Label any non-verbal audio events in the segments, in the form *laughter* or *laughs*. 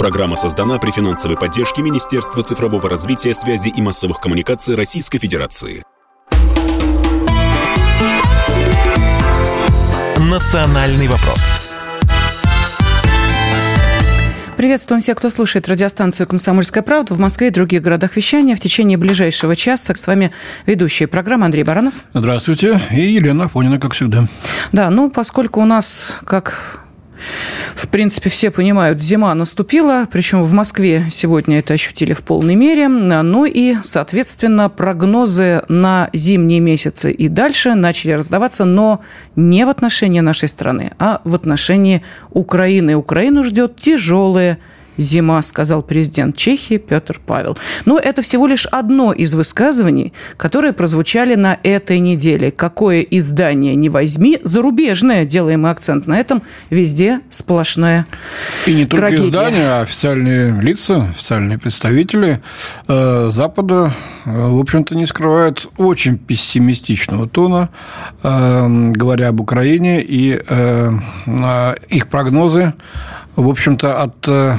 Программа создана при финансовой поддержке Министерства цифрового развития, связи и массовых коммуникаций Российской Федерации. «Национальный вопрос». Приветствуем всех, кто слушает радиостанцию «Комсомольская правда» в Москве и других городах вещания. В течение ближайшего часа с вами ведущая программа Андрей Баранов. Здравствуйте. И Елена Афонина, как всегда. Да, ну, поскольку у нас, как в принципе, все понимают, зима наступила, причем в Москве сегодня это ощутили в полной мере. Ну и, соответственно, прогнозы на зимние месяцы и дальше начали раздаваться, но не в отношении нашей страны, а в отношении Украины. Украину ждет тяжелая зима, сказал президент Чехии Петр Павел. Но это всего лишь одно из высказываний, которые прозвучали на этой неделе. Какое издание не возьми, зарубежное, делаем акцент на этом, везде сплошная И не только трагедия. издания, а официальные лица, официальные представители э, Запада, э, в общем-то, не скрывают очень пессимистичного тона, э, говоря об Украине, и э, э, их прогнозы, в общем-то, от э,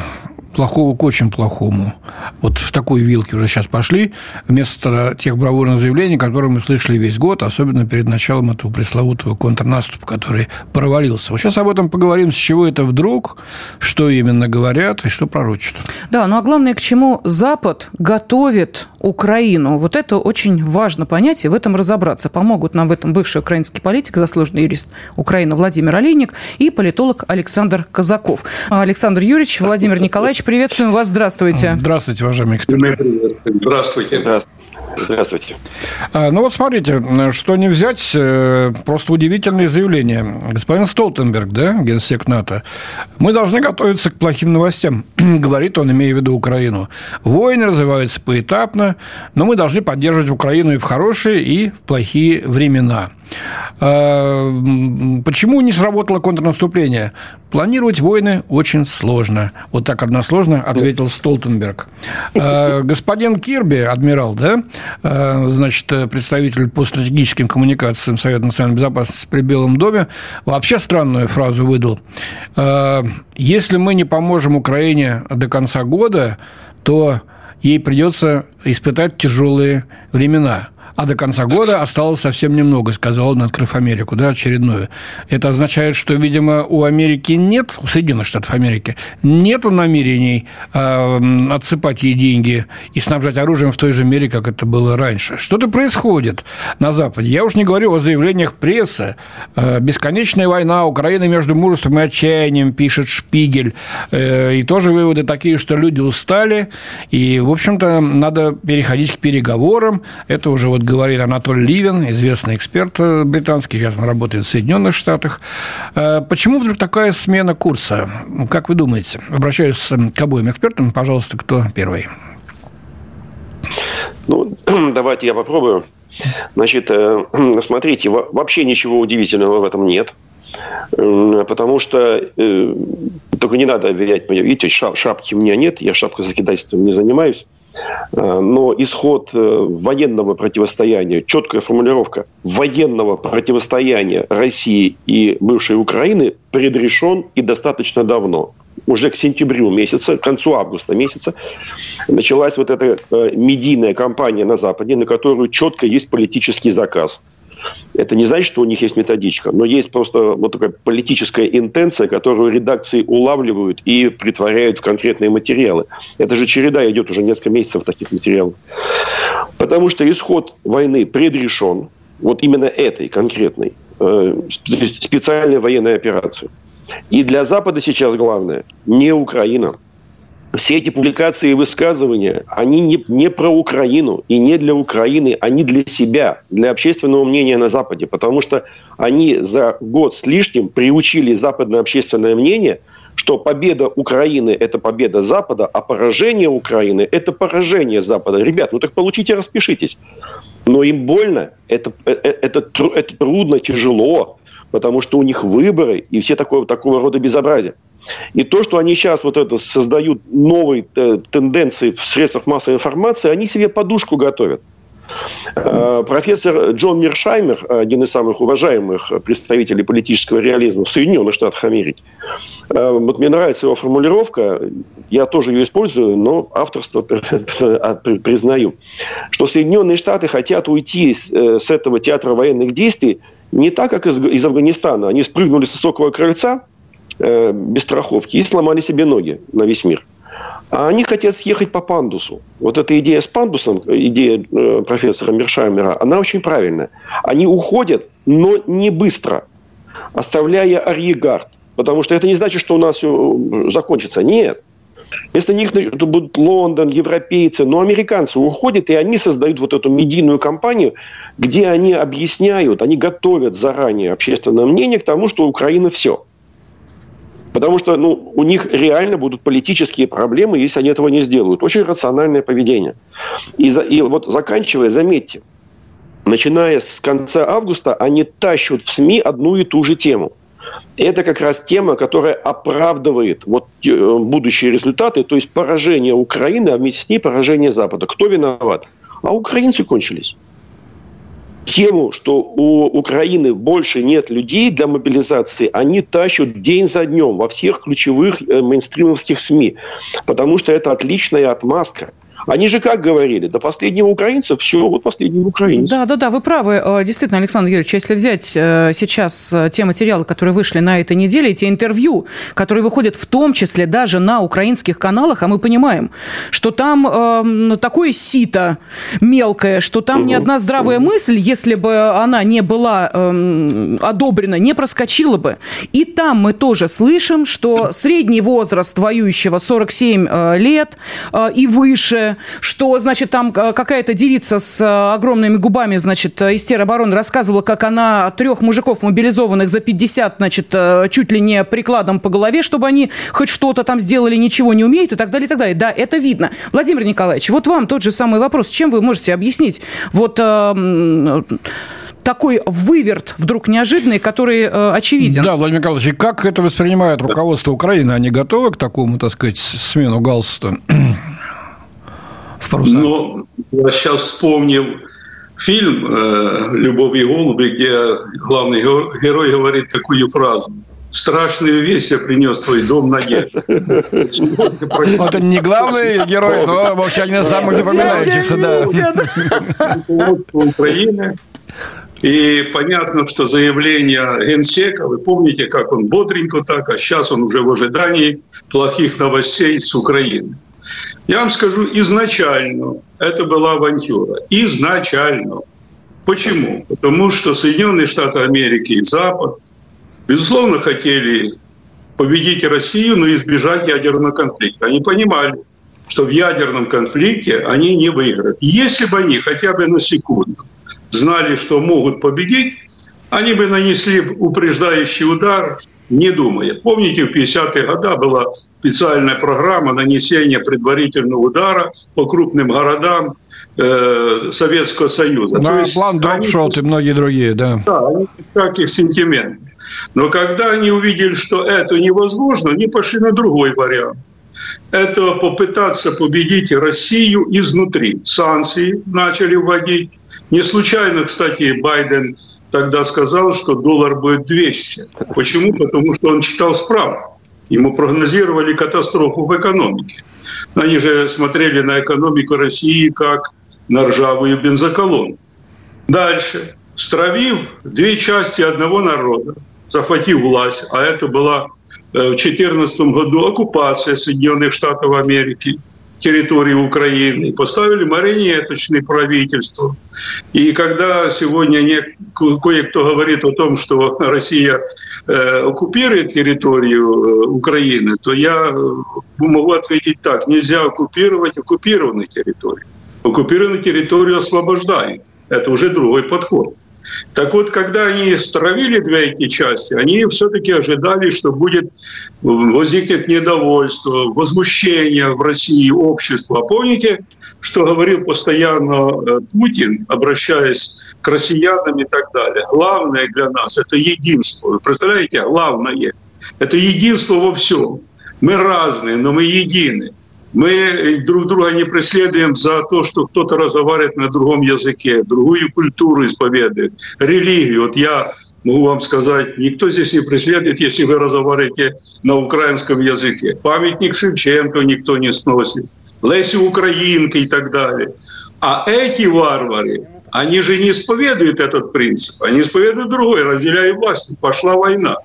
плохого к очень плохому. Вот в такой вилке уже сейчас пошли, вместо тех бравурных заявлений, которые мы слышали весь год, особенно перед началом этого пресловутого контрнаступа, который провалился. Вот сейчас об этом поговорим, с чего это вдруг, что именно говорят и что пророчат. Да, ну а главное, к чему Запад готовит Украину. Вот это очень важно понять и в этом разобраться. Помогут нам в этом бывший украинский политик, заслуженный юрист Украины Владимир Олейник и политолог Александр Казаков. Александр Юрьевич, Владимир Николаевич, приветствуем вас. Здравствуйте. Здравствуйте, уважаемые эксперты. Здравствуйте. Здравствуйте. А, Ну вот смотрите, что не взять, э, просто удивительное заявление. Господин Столтенберг, да, генсек НАТО, мы должны готовиться к плохим новостям, *clears throat* говорит он, имея в виду Украину. Войны развиваются поэтапно, но мы должны поддерживать Украину и в хорошие, и в плохие времена. А, Почему не сработало контрнаступление? Планировать войны очень сложно. Вот так односложно ответил Столтенберг. А, Господин Кирби, адмирал, да, значит, представитель по стратегическим коммуникациям Совета национальной безопасности при Белом доме, вообще странную фразу выдал. А, Если мы не поможем Украине до конца года, то ей придется испытать тяжелые времена. А до конца года осталось совсем немного, сказал он, открыв Америку, да, очередную. Это означает, что, видимо, у Америки нет, у Соединенных Штатов Америки, нету намерений э, отсыпать ей деньги и снабжать оружием в той же мере, как это было раньше. Что-то происходит на Западе. Я уж не говорю о заявлениях прессы. Э, бесконечная война Украины между мужеством и отчаянием, пишет Шпигель. Э, и тоже выводы такие, что люди устали, и, в общем-то, надо переходить к переговорам. Это уже вот говорит Анатолий Ливен, известный эксперт э, британский, сейчас он работает в Соединенных Штатах. Э, Почему вдруг такая смена курса? Как вы думаете? Обращаюсь к обоим экспертам. Пожалуйста, кто первый? Ну, *clears throat* давайте я попробую. Значит, э, *clears throat* смотрите, во- вообще ничего удивительного в этом нет. Потому что э, только не надо обвинять меня. Видите, ша- шапки у меня нет, я шапкозакидательством не занимаюсь. Э, Но исход э, военного противостояния, четкая формулировка военного противостояния России и бывшей Украины предрешен и достаточно давно. Уже к сентябрю месяца, к концу августа месяца началась вот эта э, медийная кампания на Западе, на которую четко есть политический заказ. Это не значит, что у них есть методичка, но есть просто вот такая политическая интенция, которую редакции улавливают и притворяют в конкретные материалы. Это же череда идет уже несколько месяцев таких материалов. Потому что исход войны предрешен, вот именно этой конкретной, э, то есть специальной военной операции. И для Запада сейчас главное не Украина. Все эти публикации и высказывания, они не, не про Украину и не для Украины, они для себя, для общественного мнения на Западе. Потому что они за год с лишним приучили западное общественное мнение, что победа Украины – это победа Запада, а поражение Украины – это поражение Запада. Ребят, ну так получите, распишитесь. Но им больно, это, это, это, тру- это трудно, тяжело, потому что у них выборы и все такое, такого рода безобразия. И то, что они сейчас вот это создают новые э, тенденции в средствах массовой информации, они себе подушку готовят. Э, профессор Джон Миршаймер, один из самых уважаемых представителей политического реализма в Соединенных Штатах Америки, э, вот мне нравится его формулировка, я тоже ее использую, но авторство *laughs* признаю, что Соединенные Штаты хотят уйти с этого театра военных действий не так, как из, из Афганистана. Они спрыгнули с высокого крыльца э, без страховки и сломали себе ноги на весь мир. А они хотят съехать по пандусу. Вот эта идея с пандусом, идея э, профессора Мершаймера, она очень правильная. Они уходят, но не быстро, оставляя арьегард. Потому что это не значит, что у нас все э, закончится. Нет. Вместо них это будут Лондон, европейцы, но американцы уходят, и они создают вот эту медийную кампанию, где они объясняют, они готовят заранее общественное мнение к тому, что Украина все. Потому что ну, у них реально будут политические проблемы, если они этого не сделают. Очень рациональное поведение. И, за, и вот заканчивая, заметьте, начиная с конца августа, они тащут в СМИ одну и ту же тему – это как раз тема, которая оправдывает вот э, будущие результаты, то есть поражение Украины, а вместе с ней поражение Запада. Кто виноват? А украинцы кончились. Тему, что у Украины больше нет людей для мобилизации, они тащат день за днем во всех ключевых э, мейнстримовских СМИ, потому что это отличная отмазка – они же как говорили, до последнего украинца все, вот последний украинец. Да, да, да, вы правы. Э, действительно, Александр Юрьевич, если взять э, сейчас э, те материалы, которые вышли на этой неделе, те интервью, которые выходят в том числе даже на украинских каналах, а мы понимаем, что там э, такое сито мелкое, что там угу. ни одна здравая угу. мысль, если бы она не была э, одобрена, не проскочила бы. И там мы тоже слышим, что средний возраст воюющего 47 лет э, и выше, что, значит, там э, какая-то девица с э, огромными губами, значит, из теробороны рассказывала, как она трех мужиков мобилизованных за 50, значит, э, чуть ли не прикладом по голове, чтобы они хоть что-то там сделали, ничего не умеют и так далее, и так далее. Да, это видно. Владимир Николаевич, вот вам тот же самый вопрос. Чем вы можете объяснить вот э, такой выверт вдруг неожиданный, который э, очевиден. Да, Владимир Николаевич, как это воспринимает руководство Украины? Они готовы к такому, так сказать, смену галстука? Парусах? Ну, я сейчас вспомнил фильм «Любовь и голуби», где главный герой говорит такую фразу страшную вещь я принес твой дом на гет. *laughs* Это не главный герой, но вообще один из самых запоминающихся. Да. Украины. И понятно, что заявление генсека, вы помните, как он бодренько так, а сейчас он уже в ожидании плохих новостей с Украины. Я вам скажу, изначально это была авантюра. Изначально. Почему? Потому что Соединенные Штаты Америки и Запад, безусловно, хотели победить Россию, но избежать ядерного конфликта. Они понимали, что в ядерном конфликте они не выиграют. Если бы они хотя бы на секунду знали, что могут победить, они бы нанесли упреждающий удар не думая. Помните, в 50-е годы была специальная программа нанесения предварительного удара по крупным городам э, Советского Союза. Да, есть, план Дропшот и многие другие, да. Да, они каких сентиментов. Но когда они увидели, что это невозможно, они пошли на другой вариант. Это попытаться победить Россию изнутри. Санкции начали вводить. Не случайно, кстати, Байден тогда сказал, что доллар будет 200. Почему? Потому что он читал справку. Ему прогнозировали катастрофу в экономике. Они же смотрели на экономику России как на ржавую бензоколонну. Дальше. Стравив две части одного народа, захватив власть, а это была э, в 2014 году оккупация Соединенных Штатов Америки – территории Украины, поставили марионеточное правительство. И когда сегодня не, кое-кто говорит о том, что Россия э, оккупирует территорию э, Украины, то я э, могу ответить так. Нельзя оккупировать оккупированную территорию. Оккупированную территорию освобождают. Это уже другой подход. Так вот, когда они стравили две эти части, они все-таки ожидали, что будет возникнет недовольство, возмущение в России общества. А помните, что говорил постоянно э, Путин, обращаясь к россиянам и так далее? Главное для нас – это единство. Представляете, главное – это единство во всем. Мы разные, но мы едины. Мы друг друга не преследуем за то, что кто-то разговаривает на другом языке, другую культуру исповедует, религию. Вот я могу вам сказать, никто здесь не преследует, если вы разговариваете на украинском языке. Памятник Шевченко никто не сносит, Леси Украинки и так далее. А эти варвары, они же не исповедуют этот принцип, они исповедуют другой, разделяя власть. Пошла война.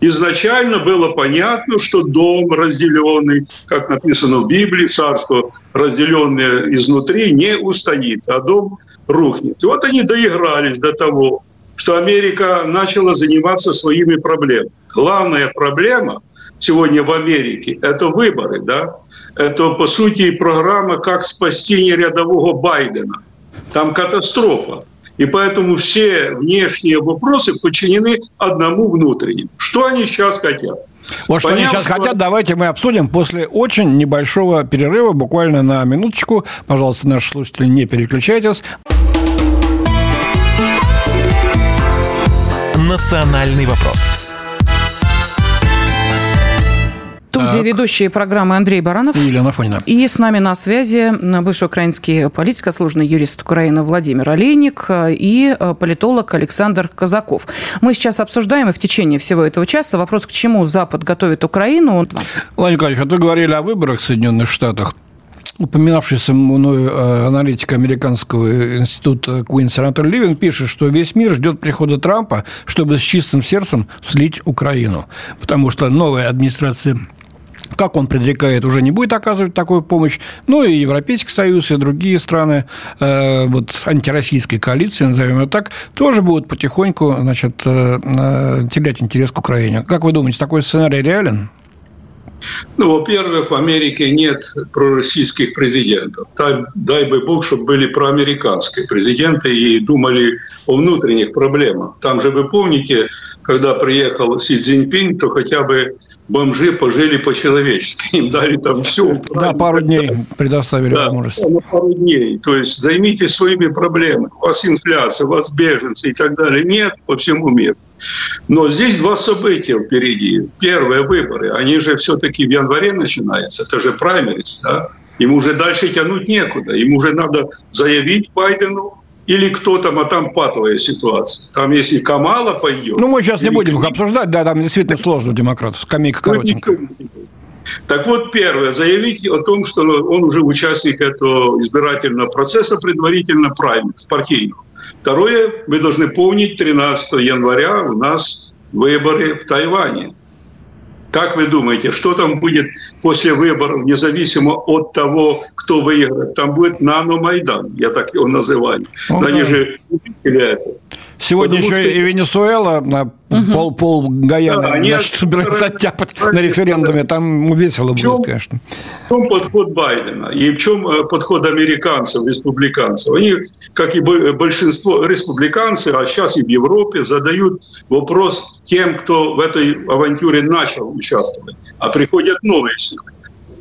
Изначально было понятно, что дом разделенный, как написано в Библии, царство разделенное изнутри не устоит, а дом рухнет. И вот они доигрались до того, что Америка начала заниматься своими проблемами. Главная проблема сегодня в Америке – это выборы. Да? Это, по сути, программа «Как спасти нерядового Байдена». Там катастрофа. И поэтому все внешние вопросы подчинены одному внутреннему. Что они сейчас хотят? Вот что они сейчас что... хотят, давайте мы обсудим после очень небольшого перерыва, буквально на минуточку. Пожалуйста, наши слушатели, не переключайтесь. «Национальный вопрос» студии ведущие программы Андрей Баранов и Елена Фонина. И с нами на связи бывший украинский политик, сложный юрист Украины Владимир Олейник и э, политолог Александр Казаков. Мы сейчас обсуждаем и в течение всего этого часа вопрос, к чему Запад готовит Украину. Владимир Николаевич, вот вы говорили о выборах в Соединенных Штатах. Упоминавшийся мной э, аналитик американского института Куин Сенатор Ливен пишет, что весь мир ждет прихода Трампа, чтобы с чистым сердцем слить Украину. Потому что новая администрация как он предрекает, уже не будет оказывать такую помощь. Ну и Европейский Союз, и другие страны э, вот антироссийской коалиции, назовем ее так, тоже будут потихоньку значит, э, э, терять интерес к Украине. Как вы думаете, такой сценарий реален? Ну, во-первых, в Америке нет пророссийских президентов. Дай, дай бы бог, чтобы были проамериканские президенты и думали о внутренних проблемах. Там же, вы помните, когда приехал Си Цзиньпинь, то хотя бы бомжи пожили по-человечески. *laughs* Им дали там все. Да, пару дней предоставили да, возможность. Да, пару дней. То есть займитесь своими проблемами. У вас инфляция, у вас беженцы и так далее. Нет по всему миру. Но здесь два события впереди. Первые выборы, они же все-таки в январе начинаются. Это же праймерис, да? Ему уже дальше тянуть некуда. Ему уже надо заявить Байдену, или кто там, а там патовая ситуация. Там если Камала пойдет... Ну, мы сейчас не будем их обсуждать, да, там действительно сложно демократов, скамейка ну, коротенькая. Так вот, первое, заявить о том, что он уже участник этого избирательного процесса предварительно прайм, партийного. Второе, вы должны помнить, 13 января у нас выборы в Тайване. Как вы думаете, что там будет после выборов, независимо от того, кто выиграет? Там будет нано-майдан, я так его называю. Ну, Они же увидели это. Сегодня Потому еще что... и Венесуэла угу. пол, пол Гаяны да, значит, собирается оттяпать на референдуме. Там весело чем, будет, конечно. В чем подход Байдена и в чем э, подход американцев, республиканцев? Они, как и большинство республиканцев, а сейчас и в Европе, задают вопрос тем, кто в этой авантюре начал участвовать, а приходят новые силы.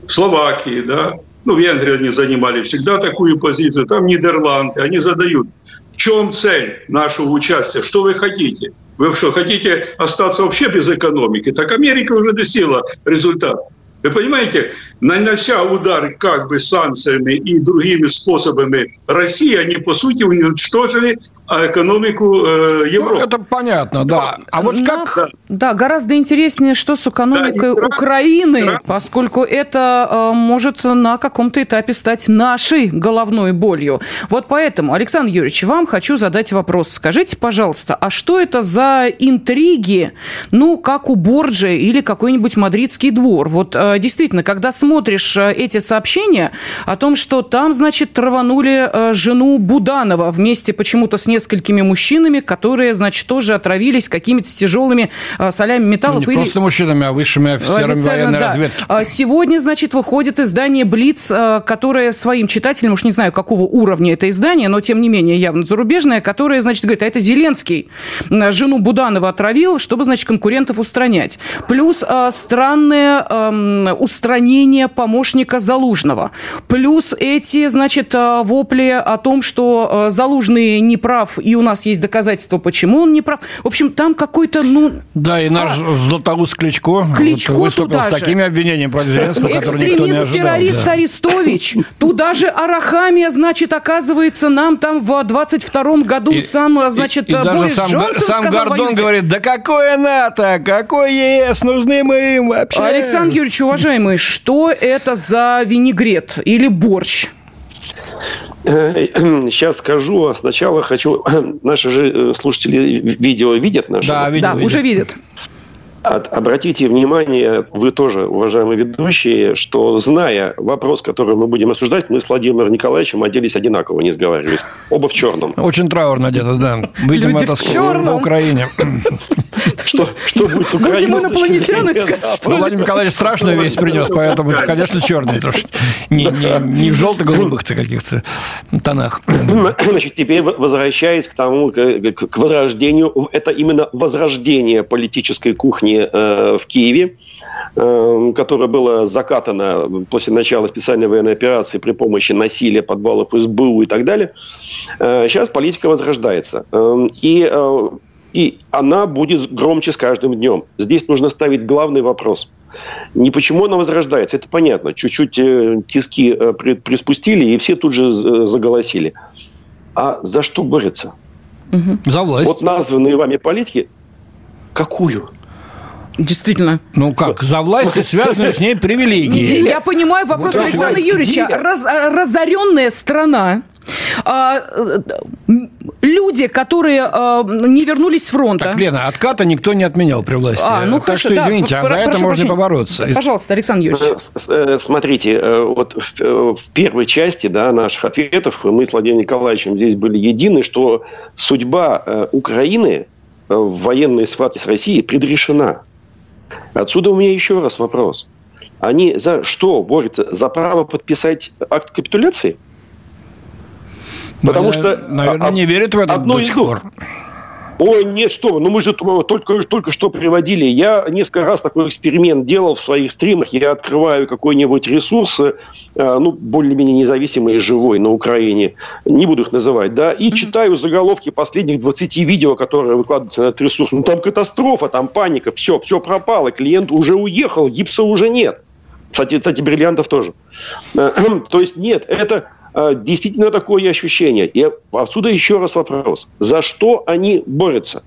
В Словакии, да, ну, в Венгрии они занимали всегда такую позицию, там Нидерланды, они задают в чем цель нашего участия? Что вы хотите? Вы что, хотите остаться вообще без экономики? Так Америка уже достигла результата. Вы понимаете, нанося удар как бы санкциями и другими способами России, они, по сути, уничтожили экономику э, ну, Европы. Ну, это понятно, да. А вот как... Да, да гораздо интереснее, что с экономикой да, Украины, да. поскольку это э, может на каком-то этапе стать нашей головной болью. Вот поэтому, Александр Юрьевич, вам хочу задать вопрос. Скажите, пожалуйста, а что это за интриги, ну, как у Борджи или какой-нибудь мадридский двор? Вот э, действительно, когда смотришь э, эти сообщения о том, что там, значит, рванули э, жену Буданова вместе почему-то с несколькими мужчинами, которые, значит, тоже отравились какими-то тяжелыми а, солями металлов. Ну, не или... просто мужчинами, а высшими офицерами военной да. разведки. А, сегодня, значит, выходит издание «Блиц», а, которое своим читателям, уж не знаю, какого уровня это издание, но, тем не менее, явно зарубежное, которое, значит, говорит, а это Зеленский жену Буданова отравил, чтобы, значит, конкурентов устранять. Плюс странное устранение помощника Залужного. Плюс эти, значит, вопли о том, что Залужный не прав прав, и у нас есть доказательства, почему он не прав. В общем, там какой-то, ну... Да, и наш а, Златоуст Кличко, Кличко вот выступил с такими обвинениями против Зеленского, которые никто не ожидал. террорист да. Арестович. *laughs* Туда же Арахамия, значит, оказывается, нам там в 22 году и, сам, значит, и, и Борис сам, Джонсон сам сказал Гордон говорит, да какое НАТО, какой ЕС, нужны мы им вообще. Александр Юрьевич, уважаемый, что это за винегрет или борщ? *clears throat* Сейчас скажу, а сначала хочу... *clears throat* Наши же э, слушатели видео видят наши? Да, видео, да видят. уже видят. Обратите внимание, вы тоже, уважаемые ведущие, что зная вопрос, который мы будем обсуждать, мы с Владимиром Николаевичем оделись одинаково, не сговаривались. Оба в черном. Очень траурно где-то, да. Видимо, Люди это в черном. на Украине. Что, что будет Украина? Будем инопланетян искать, ну, Владимир Николаевич страшную вещь принес, поэтому, конечно, черный. Не, не, не в желто-голубых-то каких-то тонах. Значит, теперь возвращаясь к тому, к, к возрождению, это именно возрождение политической кухни Э, в Киеве, э, которое было закатано после начала специальной военной операции при помощи насилия, подвалов СБУ и так далее. Э, сейчас политика возрождается. И, и она будет громче с каждым днем. Здесь нужно ставить главный вопрос – не почему она возрождается, это понятно. Чуть-чуть тиски приспустили, и все тут же заголосили. А за что борется? Угу. За власть. Вот названные вами политики, какую? Действительно. Ну как, за власть связаны с ней привилегии. Я понимаю вопрос вот Александра Юрьевича. Раз, разоренная страна, а, люди, которые а, не вернулись с фронта. Так, Лена, отката никто не отменял при власти. А, ну, так хорошо, что, извините, да, а за это можно прощения. побороться. Пожалуйста, Александр Юрьевич. Э, смотрите, э, вот в, в первой части да, наших ответов мы с Владимиром Николаевичем здесь были едины, что судьба э, Украины в военной схватке с Россией предрешена. Отсюда у меня еще раз вопрос. Они за что борются? За право подписать акт капитуляции? Потому что... Наверное, не верят в это до сих пор. Ой, нет, что ну мы же только, только что приводили. Я несколько раз такой эксперимент делал в своих стримах. Я открываю какой-нибудь ресурс, э, ну, более-менее независимый и живой на Украине, не буду их называть, да, и mm-hmm. читаю заголовки последних 20 видео, которые выкладываются на этот ресурс. Ну, там катастрофа, там паника, все, все пропало, клиент уже уехал, гипса уже нет. Кстати, кстати, бриллиантов тоже. *clears throat* То есть нет, это действительно такое ощущение. И отсюда еще раз вопрос. За что они борются?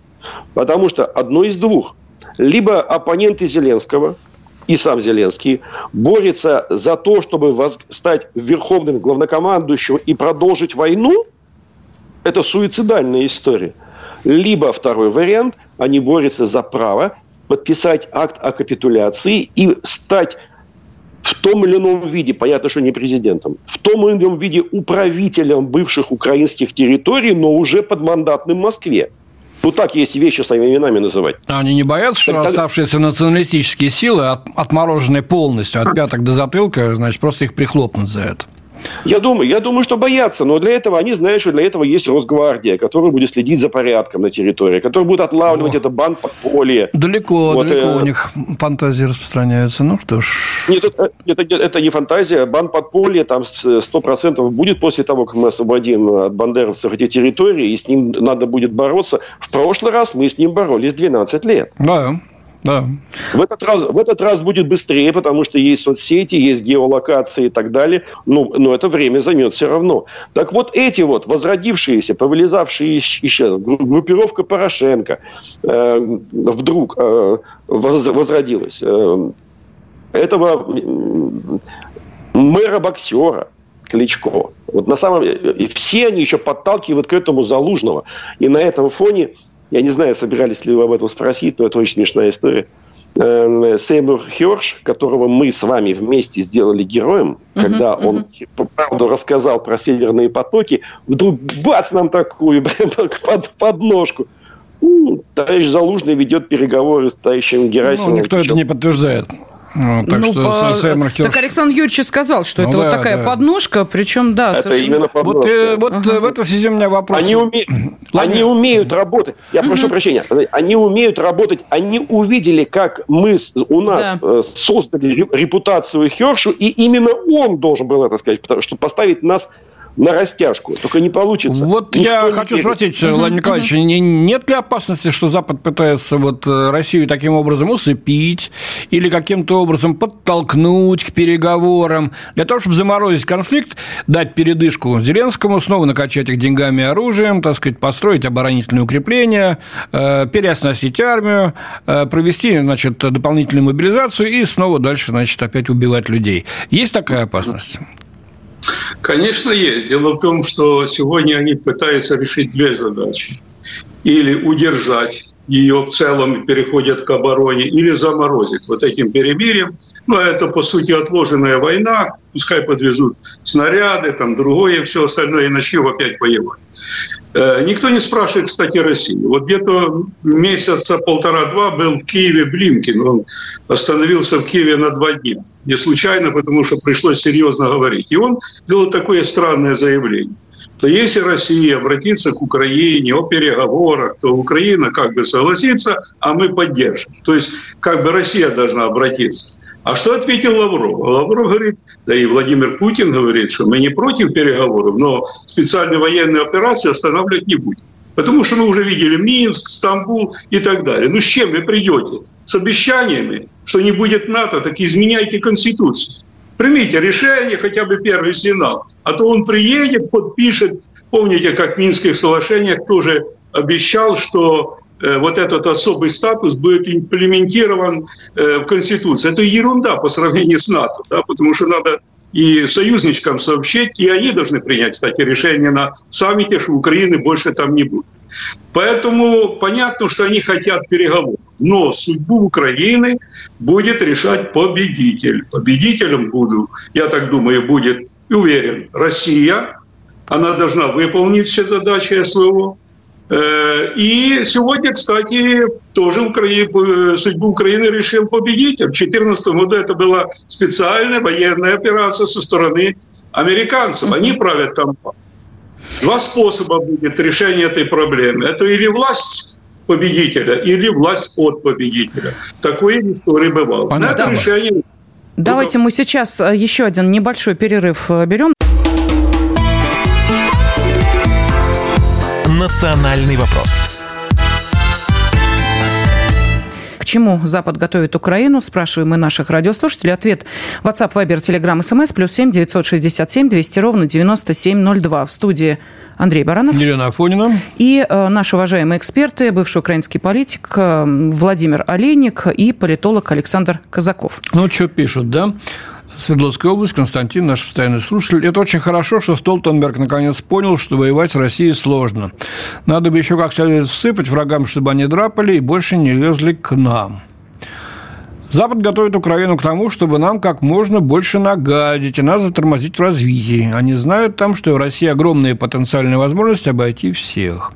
Потому что одно из двух. Либо оппоненты Зеленского и сам Зеленский борются за то, чтобы стать верховным главнокомандующим и продолжить войну. Это суицидальная история. Либо второй вариант, они борются за право подписать акт о капитуляции и стать в том или ином виде, понятно, что не президентом, в том или ином виде управителем бывших украинских территорий, но уже подмандатным Москве. Ну, так есть вещи своими именами называть. А они не боятся, что так, оставшиеся националистические силы, отмороженные полностью от пяток до затылка, значит, просто их прихлопнут за это? Я думаю, я думаю, что боятся, но для этого они знают, что для этого есть Росгвардия, которая будет следить за порядком на территории, которая будет отлавливать О. это банд подполье. Далеко, вот, далеко э... у них фантазии распространяются. Ну что ж. Нет, это, это, это не фантазия. Банд подполье там 100% будет после того, как мы освободим от бандеровцев эти территории, и с ним надо будет бороться. В прошлый раз мы с ним боролись 12 лет. Да, да. В этот, раз, в этот раз будет быстрее, потому что есть соцсети, есть геолокации и так далее. Ну, но это время займет все равно. Так вот, эти вот возродившиеся, повылезавшие еще группировка Порошенко э, вдруг э, возродилась. Э, этого мэра-боксера, Кличко. Вот на самом деле, все они еще подталкивают к этому Залужного. И на этом фоне я не знаю, собирались ли вы об этом спросить, но это очень смешная история. Эм, Сеймур Херш, которого мы с вами вместе сделали героем, uh-huh, когда uh-huh. он типа, правду рассказал про северные потоки, вдруг бац нам такую *laughs* под подножку. Ну, товарищ Залужный ведет переговоры с товарищем Герасимовым. Ну, никто это не подтверждает. Ну, так ну, что по... Сеймурхерш... Так Александр Юрьевич сказал, что ну, это да, вот такая да. подножка, причем, да, это совершенно... именно подножка. Вот, э, вот ага. в этой связи у меня вопрос. Они, уме... они умеют работать. Я прошу прощения. Они умеют работать. Они увидели, как мы у нас да. Э, создали репутацию Хершу, и именно он должен был это сказать, чтобы поставить нас на растяжку. Только не получится. Вот Никто я хочу верит. спросить, угу, Владимир Николаевич, угу. нет ли опасности, что Запад пытается вот э, Россию таким образом усыпить или каким-то образом подтолкнуть к переговорам для того, чтобы заморозить конфликт, дать передышку Зеленскому, снова накачать их деньгами и оружием, так сказать, построить оборонительные укрепления, э, переоснастить армию, э, провести, значит, дополнительную мобилизацию и снова дальше, значит, опять убивать людей. Есть такая опасность? Конечно, есть. Дело в том, что сегодня они пытаются решить две задачи. Или удержать ее в целом переходят к обороне, или заморозить вот этим перемирием. А это, по сути, отложенная война. Пускай подвезут снаряды, там другое, все остальное, и начнем опять воевать. Э, никто не спрашивает, кстати, России. Вот где-то месяца полтора-два был в Киеве Блинкин. Он остановился в Киеве на два дня. Не случайно, потому что пришлось серьезно говорить. И он сделал такое странное заявление то если Россия обратится к Украине о переговорах, то Украина как бы согласится, а мы поддержим. То есть как бы Россия должна обратиться. А что ответил Лавров? Лавров говорит, да и Владимир Путин говорит, что мы не против переговоров, но специальные военные операции останавливать не будем. Потому что мы уже видели Минск, Стамбул и так далее. Ну с чем вы придете? С обещаниями, что не будет НАТО, так изменяйте Конституцию. Примите решение, хотя бы первый сигнал. А то он приедет, подпишет. Помните, как в Минских соглашениях тоже обещал, что Э, вот этот особый статус будет имплементирован э, в Конституцию. Это ерунда по сравнению с НАТО, да, потому что надо и союзничкам сообщить, и они должны принять, кстати, решение на саммите, что Украины больше там не будет. Поэтому понятно, что они хотят переговоров. Но судьбу Украины будет решать победитель. Победителем буду, я так думаю, будет, и уверен, Россия. Она должна выполнить все задачи СВО. Э, и сегодня, кстати, тоже Украина, судьбу Украины решил победитель. В 2014 году это была специальная военная операция со стороны американцев. Они правят там. Два способа будет решения этой проблемы. Это или власть победителя, или власть от победителя. Такое в истории бывало. Понятно. Это решение... Давайте мы сейчас э, еще один небольшой перерыв э, берем. «Национальный вопрос» чему Запад готовит Украину, спрашиваем мы наших радиослушателей. Ответ WhatsApp, Viber, Telegram, SMS, плюс 7 967 200 ровно 9702. В студии Андрей Баранов. Елена Афонина. И э, наши уважаемые эксперты, бывший украинский политик э, Владимир Олейник и политолог Александр Казаков. Ну, что пишут, да? Свердловская область, Константин, наш постоянный слушатель. Это очень хорошо, что Столтенберг наконец понял, что воевать с Россией сложно. Надо бы еще как следует всыпать врагам, чтобы они драпали и больше не лезли к нам. Запад готовит Украину к тому, чтобы нам как можно больше нагадить и нас затормозить в развитии. Они знают там, что в России огромные потенциальные возможности обойти всех.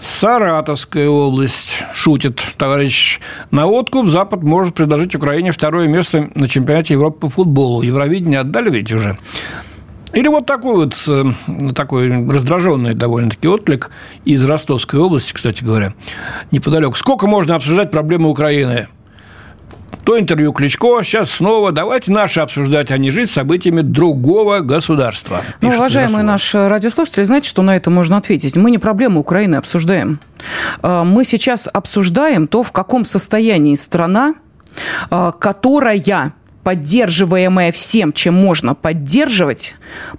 Саратовская область шутит, товарищ. На откуп Запад может предложить Украине второе место на чемпионате Европы по футболу. Евровидение отдали ведь уже. Или вот такой вот э, такой раздраженный довольно-таки отклик из Ростовской области, кстати говоря, неподалеку. Сколько можно обсуждать проблемы Украины? То интервью Кличко, сейчас снова давайте наши обсуждать, а не жить событиями другого государства. Ну, уважаемые наши радиослушатели, знаете, что на это можно ответить? Мы не проблему Украины обсуждаем. А, мы сейчас обсуждаем то, в каком состоянии страна, а, которая поддерживаемая всем, чем можно поддерживать,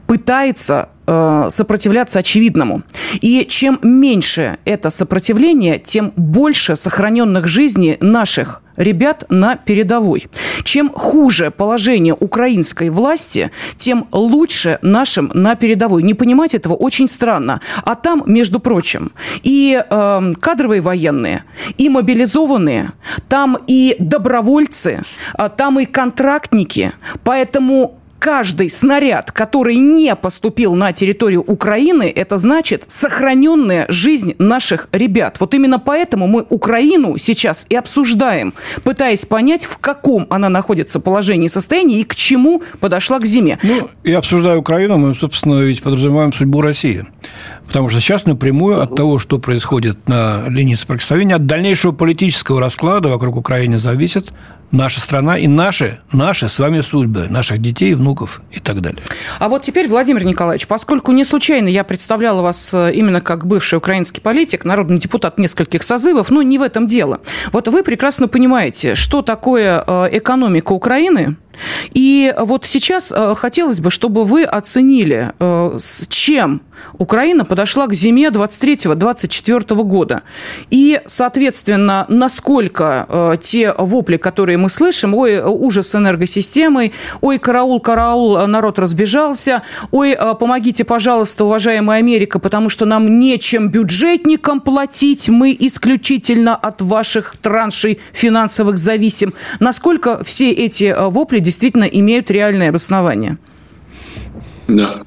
пытается Э, сопротивляться очевидному. И чем меньше это сопротивление, тем больше сохраненных жизней наших ребят на передовой. Чем хуже положение украинской власти, тем лучше нашим на передовой. Не понимать этого очень странно. А там, между прочим, и э, кадровые военные, и мобилизованные, там и добровольцы, а там и контрактники. Поэтому каждый снаряд, который не поступил на территорию Украины, это значит сохраненная жизнь наших ребят. Вот именно поэтому мы Украину сейчас и обсуждаем, пытаясь понять, в каком она находится положении и состоянии и к чему подошла к зиме. Ну, и обсуждая Украину, мы, собственно, ведь подразумеваем судьбу России. Потому что сейчас напрямую от того, что происходит на линии соприкосновения, от дальнейшего политического расклада вокруг Украины зависит наша страна и наши, наши с вами судьбы, наших детей, внуков и так далее. А вот теперь, Владимир Николаевич, поскольку не случайно я представляла вас э, именно как бывший украинский политик, народный депутат нескольких созывов, но не в этом дело. Вот вы прекрасно понимаете, что такое э, экономика Украины, и вот сейчас э, хотелось бы, чтобы вы оценили, с чем Украина подошла к зиме 23-24 года. И, соответственно, насколько э, те вопли, которые мы слышим, ой, ужас с энергосистемой, ой, караул, караул, народ разбежался, ой, помогите, пожалуйста, уважаемая Америка, потому что нам нечем бюджетникам платить, мы исключительно от ваших траншей финансовых зависим. Насколько все эти вопли действительно имеют реальное обоснование. Да.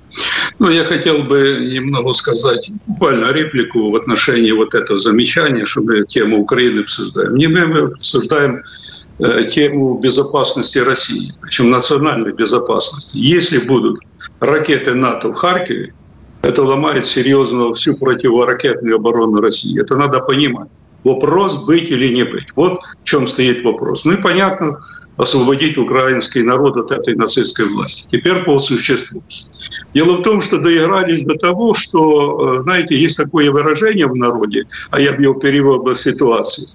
Ну, я хотел бы немного сказать буквально реплику в отношении вот этого замечания, что мы тему Украины обсуждаем. Не мы, мы обсуждаем э, тему безопасности России, причем национальной безопасности. Если будут ракеты НАТО в Харькове, это ломает серьезно всю противоракетную оборону России. Это надо понимать. Вопрос быть или не быть. Вот в чем стоит вопрос. Ну и понятно, освободить украинский народ от этой нацистской власти. Теперь по существу. Дело в том, что доигрались до того, что, э, знаете, есть такое выражение в народе, а я бы его перевел бы ситуации.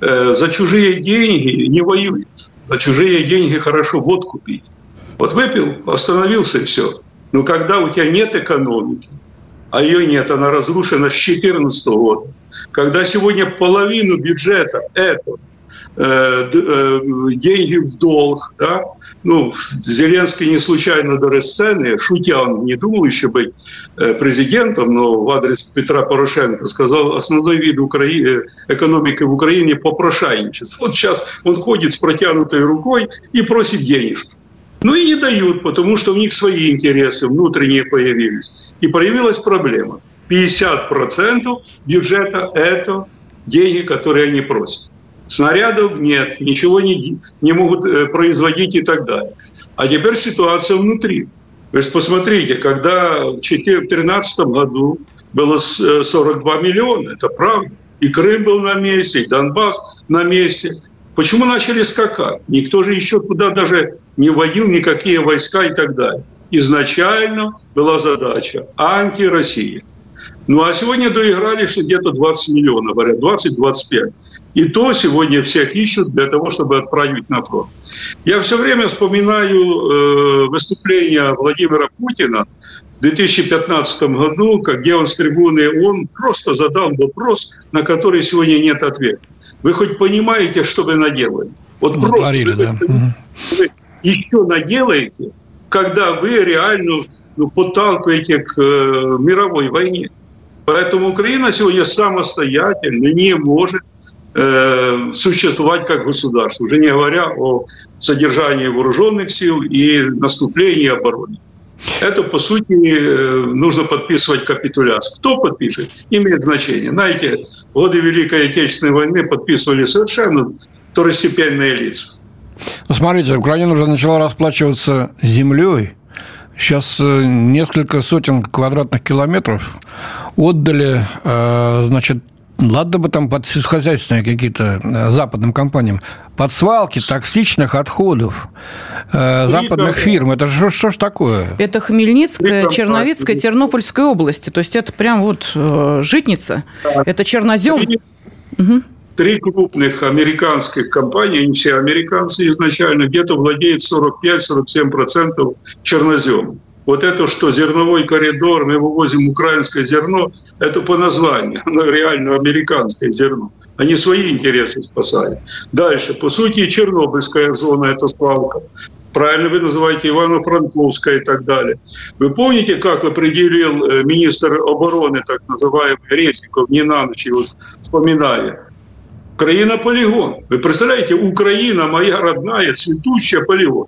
Э, за чужие деньги не воюют. За чужие деньги хорошо водку пить. Вот выпил, остановился и все. Но когда у тебя нет экономики, а ее нет, она разрушена с 2014 года, когда сегодня половину бюджета этого деньги в долг, да, ну, Зеленский не случайно до сцены, шутя, он не думал еще быть э, президентом, но в адрес Петра Порошенко сказал, основной вид Украины, экономики в Украине – попрошайничество. Вот сейчас он ходит с протянутой рукой и просит денежку. Ну и не дают, потому что у них свои интересы внутренние появились. И появилась проблема. 50% бюджета – это деньги, которые они просят. Снарядов нет, ничего не, не могут э, производить и так далее. А теперь ситуация внутри. То есть посмотрите, когда в 2013 году было 42 э, миллиона, это правда. И Крым был на месте, и Донбасс на месте. Почему начали скакать? Никто же еще туда даже не вводил никакие войска и так далее. Изначально была задача анти-Россия. Ну а сегодня доиграли, где-то 20 миллионов, говорят, 20-25. И то сегодня всех ищут для того, чтобы отправить на фронт. Я все время вспоминаю э, выступление Владимира Путина в 2015 году, где он с трибуны, он просто задал вопрос, на который сегодня нет ответа. Вы хоть понимаете, что вы наделали? Вот ну, просто вы, да. вы еще наделаете, когда вы реально ну, подталкиваете к э, мировой войне. Поэтому Украина сегодня самостоятельно не может Э, существовать как государство, уже не говоря о содержании вооруженных сил и наступлении обороны. Это, по сути, э, нужно подписывать капитуляцию. Кто подпишет, имеет значение. Знаете, годы Великой Отечественной войны подписывали совершенно второстепенные лица. Ну, смотрите, Украина уже начала расплачиваться землей. Сейчас э, несколько сотен квадратных километров отдали, значит, Ладно бы там под сельскохозяйственные какие-то э, западным компаниям. Под свалки токсичных отходов э, западных фирм. Это что, что ж такое? Это Хмельницкая, Черновицкая, Тернопольская области. То есть это прям вот э, житница. Это чернозем. Угу. Три крупных американских компаний, они все американцы изначально, где-то владеют 45-47% черноземом. Вот это, что зерновой коридор, мы вывозим украинское зерно, это по названию, оно реально американское зерно. Они свои интересы спасали. Дальше, по сути, Чернобыльская зона – это свалка. Правильно вы называете Ивано-Франковская и так далее. Вы помните, как определил э, министр обороны, так называемый Резников, не на ночь его вспоминали? Украина – полигон. Вы представляете, Украина, моя родная, цветущая полигон.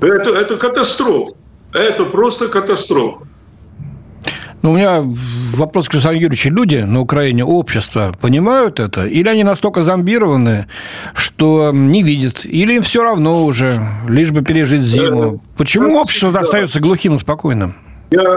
Это, это катастрофа. Это просто катастрофа. Ну, у меня вопрос к Александру Юрьевичу. Люди на Украине, общество, понимают это? Или они настолько зомбированы, что не видят? Или им все равно уже, лишь бы пережить зиму? Почему общество остается глухим и спокойным? Я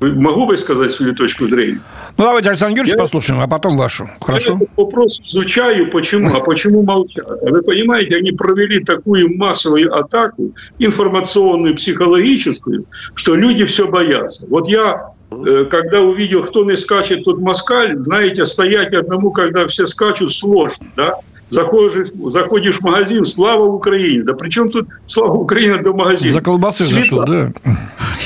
Могу высказать свою точку зрения? Ну, давайте Александр Юрьевич я... послушаем, а потом вашу. Хорошо? Я этот вопрос изучаю, почему, а почему молчат. Вы понимаете, они провели такую массовую атаку, информационную, психологическую, что люди все боятся. Вот я э, когда увидел, кто не скачет, тут москаль, знаете, стоять одному, когда все скачут, сложно, да? Заходишь, заходишь в магазин, слава Украине. Да при чем тут слава Украине до магазина? За колбасы зашел, да.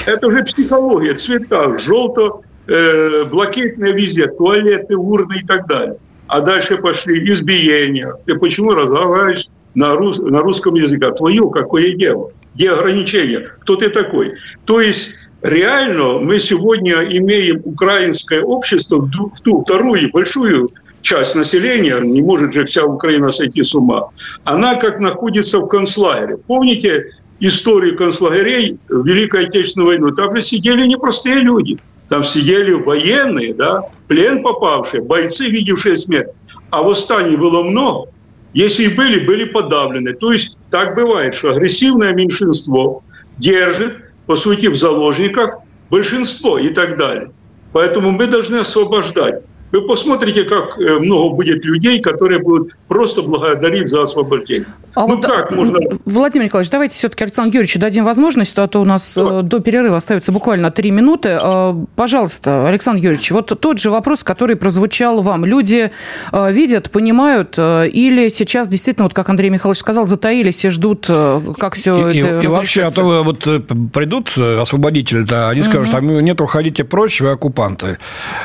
Это уже психология, цвета, желто, э, блокетные везде, туалеты, урны и так далее. А дальше пошли избиения. Ты почему разговариваешь на, рус, на русском языке? Твое какое дело? Где ограничения? Кто ты такой? То есть реально мы сегодня имеем украинское общество в ту вторую большую часть населения, не может же вся Украина сойти с ума, она как находится в концлагере. Помните историю концлагерей в Великой Отечественной войны? Там же сидели непростые люди. Там сидели военные, да, плен попавшие, бойцы, видевшие смерть. А восстаний было много. Если и были, были подавлены. То есть так бывает, что агрессивное меньшинство держит, по сути, в заложниках большинство и так далее. Поэтому мы должны освобождать. Вы посмотрите, как э, много будет людей, которые будут просто благодарить за освобождение. А ну вот, как можно... Владимир Николаевич, давайте все-таки Александру Юрьевичу дадим возможность, а то у нас Давай. Э, до перерыва остается буквально три минуты. Э, пожалуйста, Александр Юрьевич, вот тот же вопрос, который прозвучал вам. Люди видят, понимают, или сейчас действительно, вот как Андрей Михайлович сказал, затаились и ждут, как все и, это И, и вообще, а то вот придут освободители-то, они скажут, угу. а нет, уходите прочь, вы оккупанты.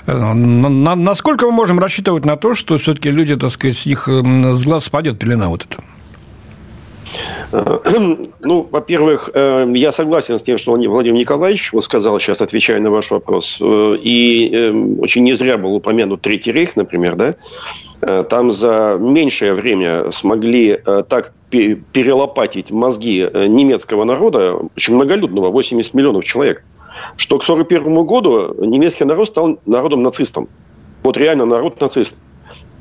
На, на, насколько мы можем рассчитывать на то, что все-таки люди, так сказать, с них с глаз спадет пелена вот это? Э, ну, во-первых, э, я согласен с тем, что Владимир Николаевич вот сказал сейчас, отвечая на ваш вопрос. Э, и очень не зря был упомянут Третий рейх, например, да? Там за меньшее время смогли так перелопатить мозги немецкого народа, очень многолюдного, 80 миллионов человек, что к 1941 году немецкий народ стал народом-нацистом. Вот реально народ-нацист.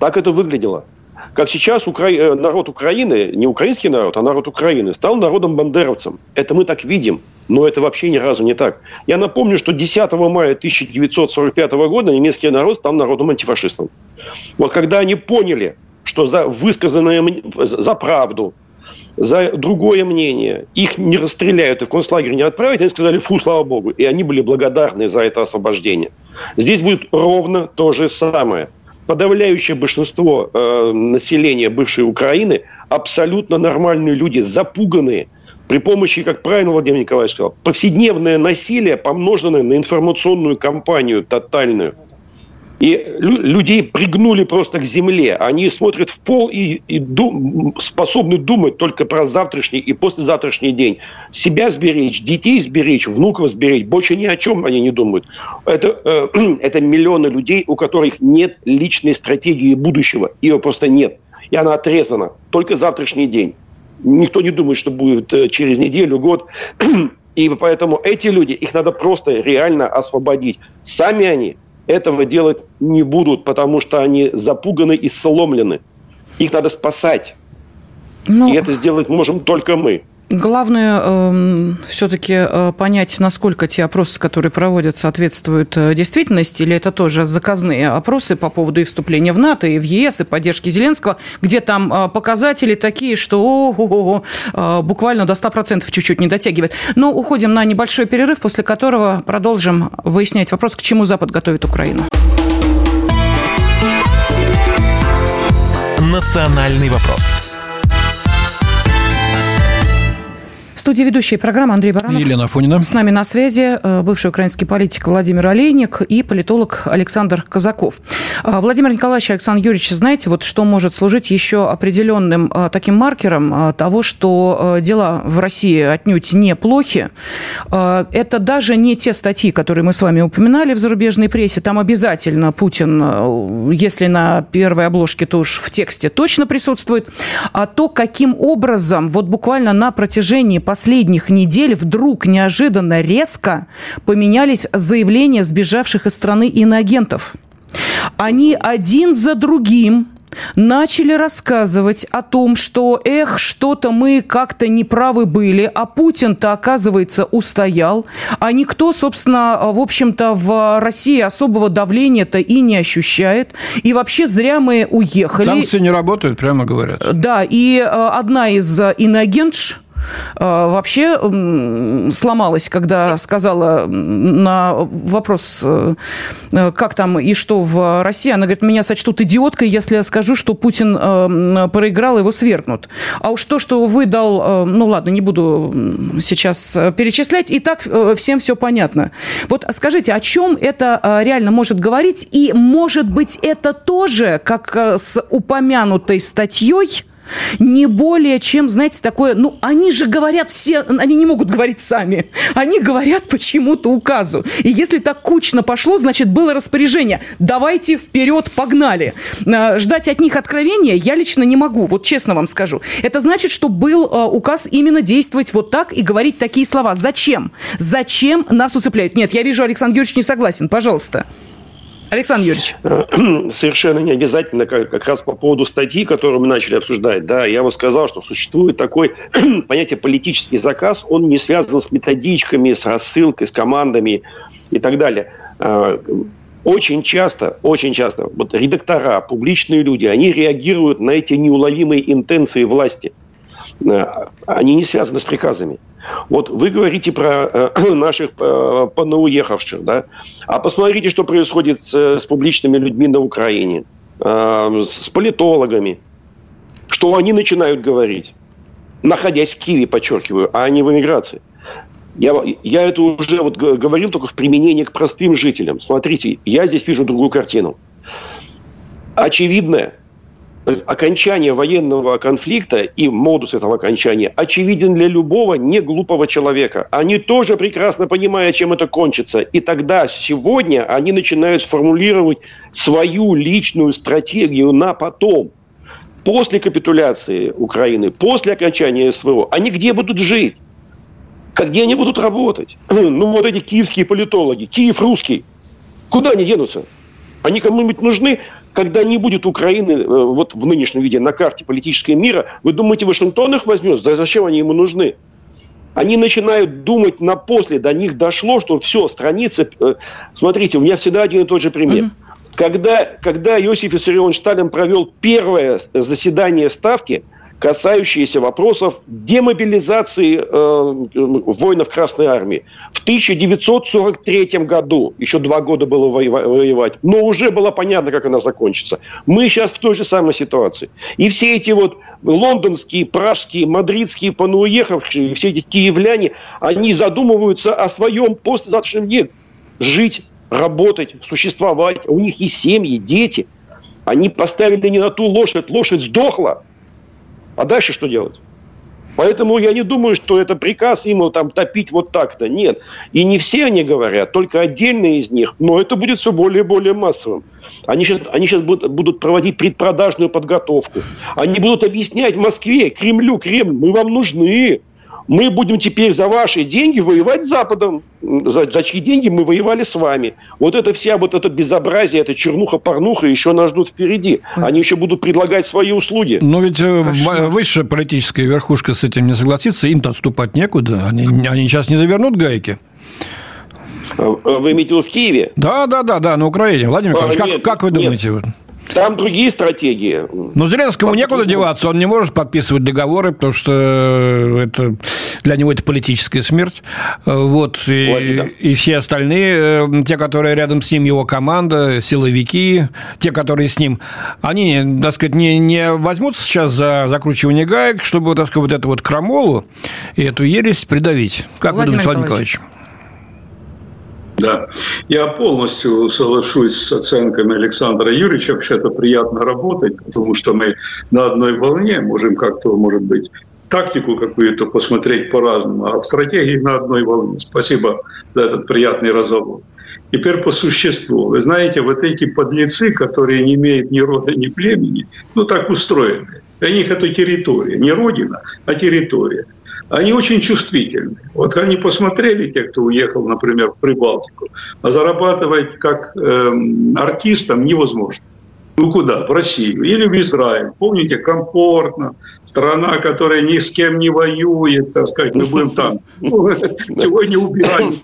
Так это выглядело. Как сейчас Укра... Э, народ Украины, не украинский народ, а народ Украины, стал народом-бандеровцем. Это мы так видим, но это вообще ни разу не так. Я напомню, что 10 мая 1945 года немецкий народ стал народом-антифашистом. Вот когда они поняли, что за высказанное за правду, за другое мнение. Их не расстреляют и в концлагерь не отправят. Они сказали, фу, слава богу. И они были благодарны за это освобождение. Здесь будет ровно то же самое. Подавляющее большинство э, населения бывшей Украины абсолютно нормальные люди, запуганные при помощи, как правильно Владимир Николаевич сказал, повседневное насилие, помноженное на информационную кампанию тотальную – и людей пригнули просто к земле. Они смотрят в пол и, и дум, способны думать только про завтрашний и послезавтрашний день. Себя сберечь, детей сберечь, внуков сберечь. Больше ни о чем они не думают. Это, э, *clears throat* это миллионы людей, у которых нет личной стратегии будущего. Ее просто нет. И она отрезана. Только завтрашний день. Никто не думает, что будет э, через неделю, год. *clears throat* И поэтому эти люди, их надо просто реально освободить. Сами они этого делать не будут, потому что они запуганы и сломлены. Их надо спасать. Ну, и это сделать можем только мы. Главное э, все-таки э, понять, насколько те опросы, которые проводят, соответствуют э, действительности, или это тоже заказные опросы по поводу и вступления в НАТО, и в ЕС, и поддержки Зеленского, где там э, показатели такие, что о -о -о, буквально до 100% чуть-чуть не дотягивает. Но уходим на небольшой перерыв, после которого продолжим выяснять вопрос, к чему Запад готовит Украину. Национальный вопрос студии ведущая программы Андрей Баранов. Елена Фонина. С нами на связи э, бывший украинский политик Владимир Олейник и политолог Александр Казаков. Э, Владимир Николаевич, Александр Юрьевич, знаете, вот что может служить еще определенным э, таким маркером того, что дела в России отнюдь неплохи? Это даже не те статьи, которые мы с вами упоминали в зарубежной прессе. Там обязательно Путин, если на первой обложке, то уж в тексте точно присутствует. А то, каким образом вот буквально на протяжении последних недель вдруг неожиданно резко поменялись заявления сбежавших из страны иноагентов. Они один за другим начали рассказывать о том, что, эх, что-то мы как-то неправы были, а Путин-то, оказывается, устоял, а никто, собственно, в общем-то, в России особого давления-то и не ощущает. И вообще зря мы уехали. Санкции не работают, прямо говорят. Да, и э, одна из иноагентш, а, вообще сломалась, когда сказала на вопрос, э, э, как там и что в России, она говорит, меня сочтут идиоткой, если я скажу, что Путин э, проиграл, его свергнут. А уж то, что выдал, ну ладно, не буду сейчас перечислять, и так всем все понятно. Вот скажите, о чем это реально может говорить, и может быть это тоже, как с упомянутой статьей, не более чем, знаете, такое, ну, они же говорят все, они не могут говорить сами, они говорят почему-то указу. И если так кучно пошло, значит, было распоряжение, давайте вперед, погнали. А, ждать от них откровения я лично не могу, вот честно вам скажу. Это значит, что был а, указ именно действовать вот так и говорить такие слова. Зачем? Зачем нас усыпляют? Нет, я вижу, Александр Юрьевич не согласен. Пожалуйста. Александр Юрьевич. *clears throat* Совершенно не обязательно, как, как раз по поводу статьи, которую мы начали обсуждать. Да, я бы сказал, что существует такой *clears throat* понятие политический заказ, он не связан с методичками, с рассылкой, с командами и так далее. А, очень часто, очень часто вот редактора, публичные люди, они реагируют на эти неуловимые интенции власти. А, они не связаны с приказами. Вот вы говорите про э, *clears throat* наших э, понауехавших, да? А посмотрите, что происходит с, с публичными людьми на Украине, э, с политологами. Что они начинают говорить, находясь в Киеве, подчеркиваю, а не в эмиграции. Я, я это уже вот говорил только в применении к простым жителям. Смотрите, я здесь вижу другую картину. Очевидное – окончание военного конфликта и модус этого окончания очевиден для любого неглупого человека. Они тоже прекрасно понимают, чем это кончится. И тогда, сегодня, они начинают формулировать свою личную стратегию на потом. После капитуляции Украины, после окончания СВО, они где будут жить? Где они будут работать? *clears throat* Ну, вот эти киевские политологи, Киев русский, куда они денутся? Они кому-нибудь нужны? когда не будет Украины э, вот в нынешнем виде на карте политического мира, вы думаете, Вашингтон их возьмет? Зачем они ему нужны? Они начинают думать на после, до них дошло, что все, страницы... Э, смотрите, у меня всегда один и тот же пример. Mm-hmm. Когда, когда Иосиф Виссарионович Сталин провел первое заседание Ставки, касающиеся вопросов демобилизации э, воинов Красной Армии. В 1943 году, еще два года было воевать, но уже было понятно, как она закончится. Мы сейчас в той же самой ситуации. И все эти вот лондонские, пражские, мадридские понуехавшие, все эти киевляне, они задумываются о своем послезавтрашнем дне. Жить, работать, существовать. У них есть семьи, дети. Они поставили не на ту лошадь, лошадь сдохла. А дальше что делать? Поэтому я не думаю, что это приказ ему там топить вот так-то. Нет. И не все они говорят, только отдельные из них. Но это будет все более и более массовым. Они сейчас, они сейчас будут проводить предпродажную подготовку. Они будут объяснять Москве, Кремлю, Кремль, мы вам нужны мы будем теперь за ваши деньги воевать с Западом. За, за чьи деньги мы воевали с вами. Вот это вся вот это безобразие, это чернуха-порнуха еще нас ждут впереди. Они еще будут предлагать свои услуги. Но ведь э, Кошмар. высшая политическая верхушка с этим не согласится, им-то отступать некуда. Они, они сейчас не завернут гайки. А, вы имеете в виду в Киеве? Да, да, да, да, на Украине. Владимир Николаевич, а, как, как вы думаете? Нет. Там другие стратегии. Но Зеленскому Под... некуда деваться, он не может подписывать договоры, потому что это, для него это политическая смерть. Вот, и, и все остальные, э, те, которые рядом с ним, его команда, силовики, те, которые с ним, они, так сказать, не, не возьмутся сейчас за закручивание гаек, чтобы, так сказать, вот эту вот крамолу и эту ересь придавить. Как Владимир вы думаете, Владимир Николаевич? Да, я полностью соглашусь с оценками Александра Юрьевича. Вообще это приятно работать, потому что мы на одной волне можем как-то, может быть, тактику какую-то посмотреть по-разному, а в стратегии на одной волне. Спасибо за этот приятный разговор. Теперь по существу. Вы знаете, вот эти подлецы, которые не имеют ни рода, ни племени, ну так устроены. Для них это территория, не родина, а территория они очень чувствительны. Вот они посмотрели, те, кто уехал, например, в Прибалтику, а зарабатывать как э, артистам невозможно. Ну куда? В Россию или в Израиль. Помните, комфортно. Страна, которая ни с кем не воюет, так сказать, мы будем там. *laughs* Ну, *laughs* сегодня убирали.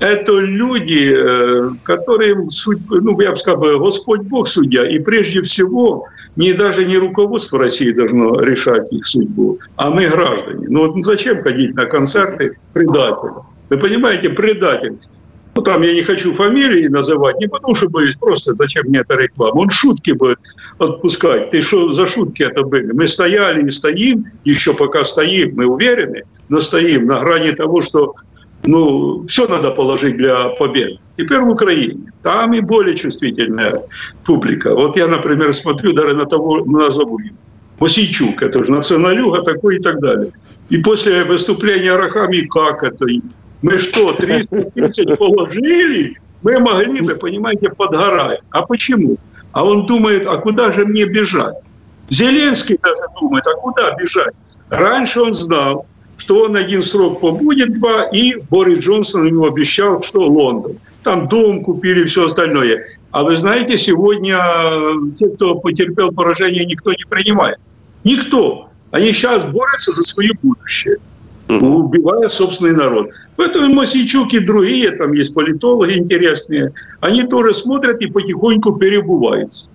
Это люди, э, которым, ну, я бы сказал, Господь Бог судья. И прежде всего, не даже не руководство России должно решать их судьбу, а мы граждане. Ну вот зачем ходить на концерты предателя? Вы понимаете, предатель ну, там я не хочу фамилии называть, не потому что боюсь, просто зачем мне эта реклама. Он шутки будет отпускать. Ты что за шутки это были? Мы стояли и стоим, еще пока стоим, мы уверены, но стоим на грани того, что ну, все надо положить для победы. Теперь в Украине. Там и более чувствительная публика. Вот я, например, смотрю даже на того, назову его. Мосейчук, это же националюга такой и так далее. И после выступления Арахами, как это? Мы что, 300 тысяч положили? Мы могли бы, понимаете, подгорать. А почему? А он думает, а куда же мне бежать? Зеленский даже думает, а куда бежать? Раньше он знал, что он один срок побудет, два, и Борис Джонсон ему обещал, что Лондон. Там дом купили, все остальное. А вы знаете, сегодня те, кто потерпел поражение, никто не принимает. Никто. Они сейчас борются за свое будущее убивая собственный народ. Поэтому Масичук и другие, там есть политологи интересные, они тоже смотрят и потихоньку перебываются.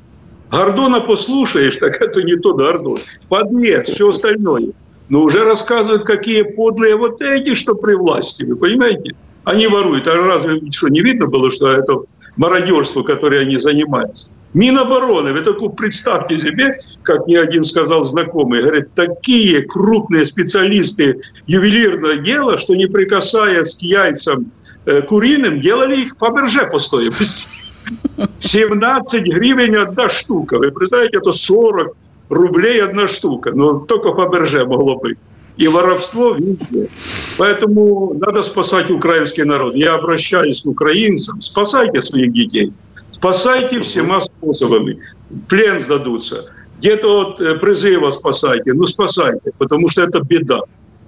Гордона послушаешь, так это не тот Гордон. Подлец, все остальное. Но уже рассказывают, какие подлые вот эти, что при власти. Вы понимаете? Они воруют. А разве что не видно было, что это мародерство, которое они занимаются? Минобороны, вы только представьте себе, как мне один сказал знакомый, говорит, такие крупные специалисты ювелирного дела, что не прикасаясь к яйцам э, куриным, делали их по берже по стоимости. *laughs* 17 гривен одна штука. Вы представляете, это 40 рублей одна штука. Но только Фаберже могло быть. И воровство везде. Поэтому надо спасать украинский народ. Я обращаюсь к украинцам. Спасайте своих детей. Спасайте всеми способами. Плен сдадутся. Где-то от э, призыва спасайте. Ну, спасайте, потому что это беда.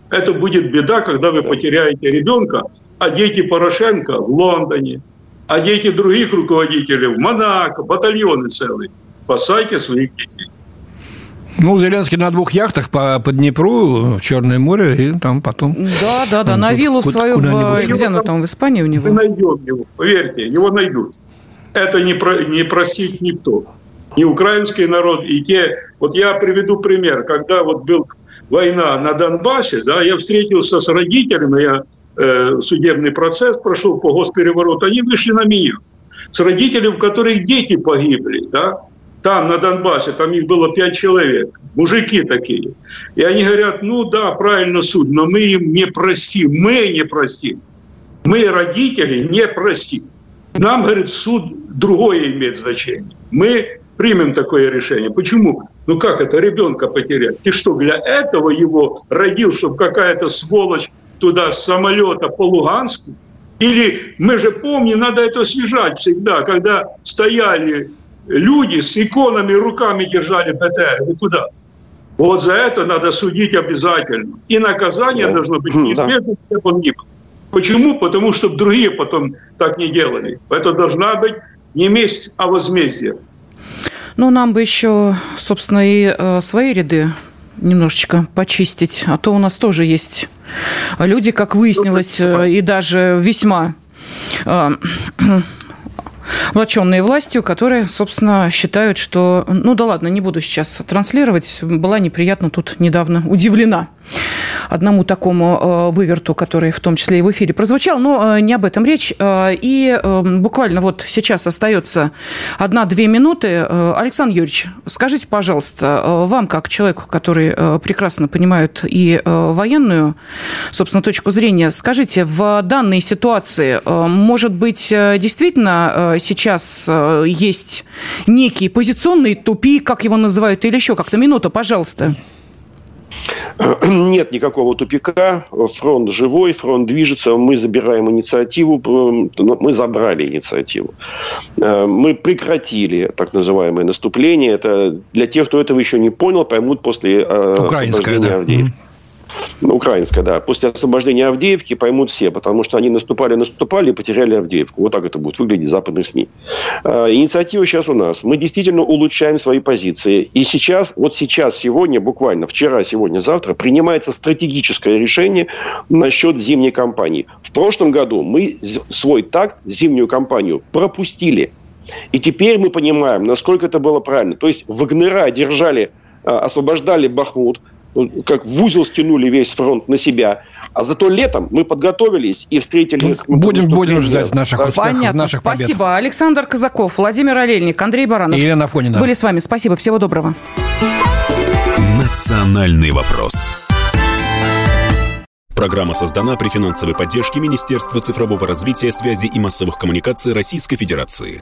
Это будет беда, когда вы потеряете ребенка, а дети Порошенко в Лондоне, а дети других руководителей в Монако, батальоны целые. Спасайте своих детей. Ну, Зеленский на двух яхтах по, по Днепру, в Черное море, и там потом... Да, да, да, на виллу свою, в, где она там, в Испании у него? Мы найдем его, поверьте, его найдут это не, про, не просить никто. Ни украинский народ, и те... Вот я приведу пример. Когда вот был война на Донбассе, да, я встретился с родителями, я э, судебный процесс прошел по госперевороту, они вышли на меня. С родителями, у которых дети погибли, да, там, на Донбассе, там их было пять человек, мужики такие. И они говорят, ну да, правильно суд, но мы им не простим, мы не простим. Мы, родители, не простим. Нам, говорит, суд другое имеет значение. Мы примем такое решение. Почему? Ну как это, ребенка потерять? Ты что, для этого его родил, чтобы какая-то сволочь туда с самолета по Луганску? Или мы же помним, надо это освежать всегда, когда стояли люди с иконами, руками держали БТР. Вы куда? Вот за это надо судить обязательно. И наказание да. должно быть неизбежно, да. он ни был. Почему? Потому что другие потом так не делали. Это должна быть не месть, а возмездие. Ну, нам бы еще, собственно, и э, свои ряды немножечко почистить. А то у нас тоже есть люди, как выяснилось, э, и даже весьма э, *clears throat* облаченные властью, которые, собственно, считают, что... Ну да ладно, не буду сейчас транслировать. Была неприятно тут недавно удивлена одному такому э, выверту, который в том числе и в эфире прозвучал, но э, не об этом речь. Э, и буквально вот сейчас остается одна-две минуты. Александр Юрьевич, скажите, пожалуйста, вам, как человеку, который прекрасно понимает и военную, собственно, точку зрения, скажите, в данной ситуации, может быть, действительно сейчас есть некий позиционный тупик, как его называют, или еще как-то? Минута, пожалуйста. *clears throat* Нет никакого тупика, фронт живой, фронт движется, мы забираем инициативу, мы забрали инициативу. Э, мы прекратили так называемое наступление. Это для тех, кто этого еще не понял, поймут после э, Украинское, да. Авдеевки. Украинская, да. После освобождения Авдеевки поймут все, потому что они наступали, наступали и потеряли Авдеевку. Вот так это будет выглядеть в западных СМИ. Э, инициатива сейчас у нас. Мы действительно улучшаем свои позиции. И сейчас, вот сейчас, сегодня, буквально вчера, сегодня, завтра, принимается стратегическое решение насчет зимней кампании. В прошлом году мы свой такт, зимнюю кампанию, пропустили. И теперь мы понимаем, насколько это было правильно. То есть Вагнера держали, э, освобождали Бахмут, как в узел стянули весь фронт на себя. А зато летом мы подготовились и встретили их. Будем, будем ждать наших успехов, Понятно. наших Спасибо. побед. Александр Казаков, Владимир Олельник, Андрей Баранов. И Елена Фонина. Были с вами. Спасибо. Всего доброго. Национальный вопрос. Программа создана при финансовой поддержке Министерства цифрового развития, связи и массовых коммуникаций Российской Федерации.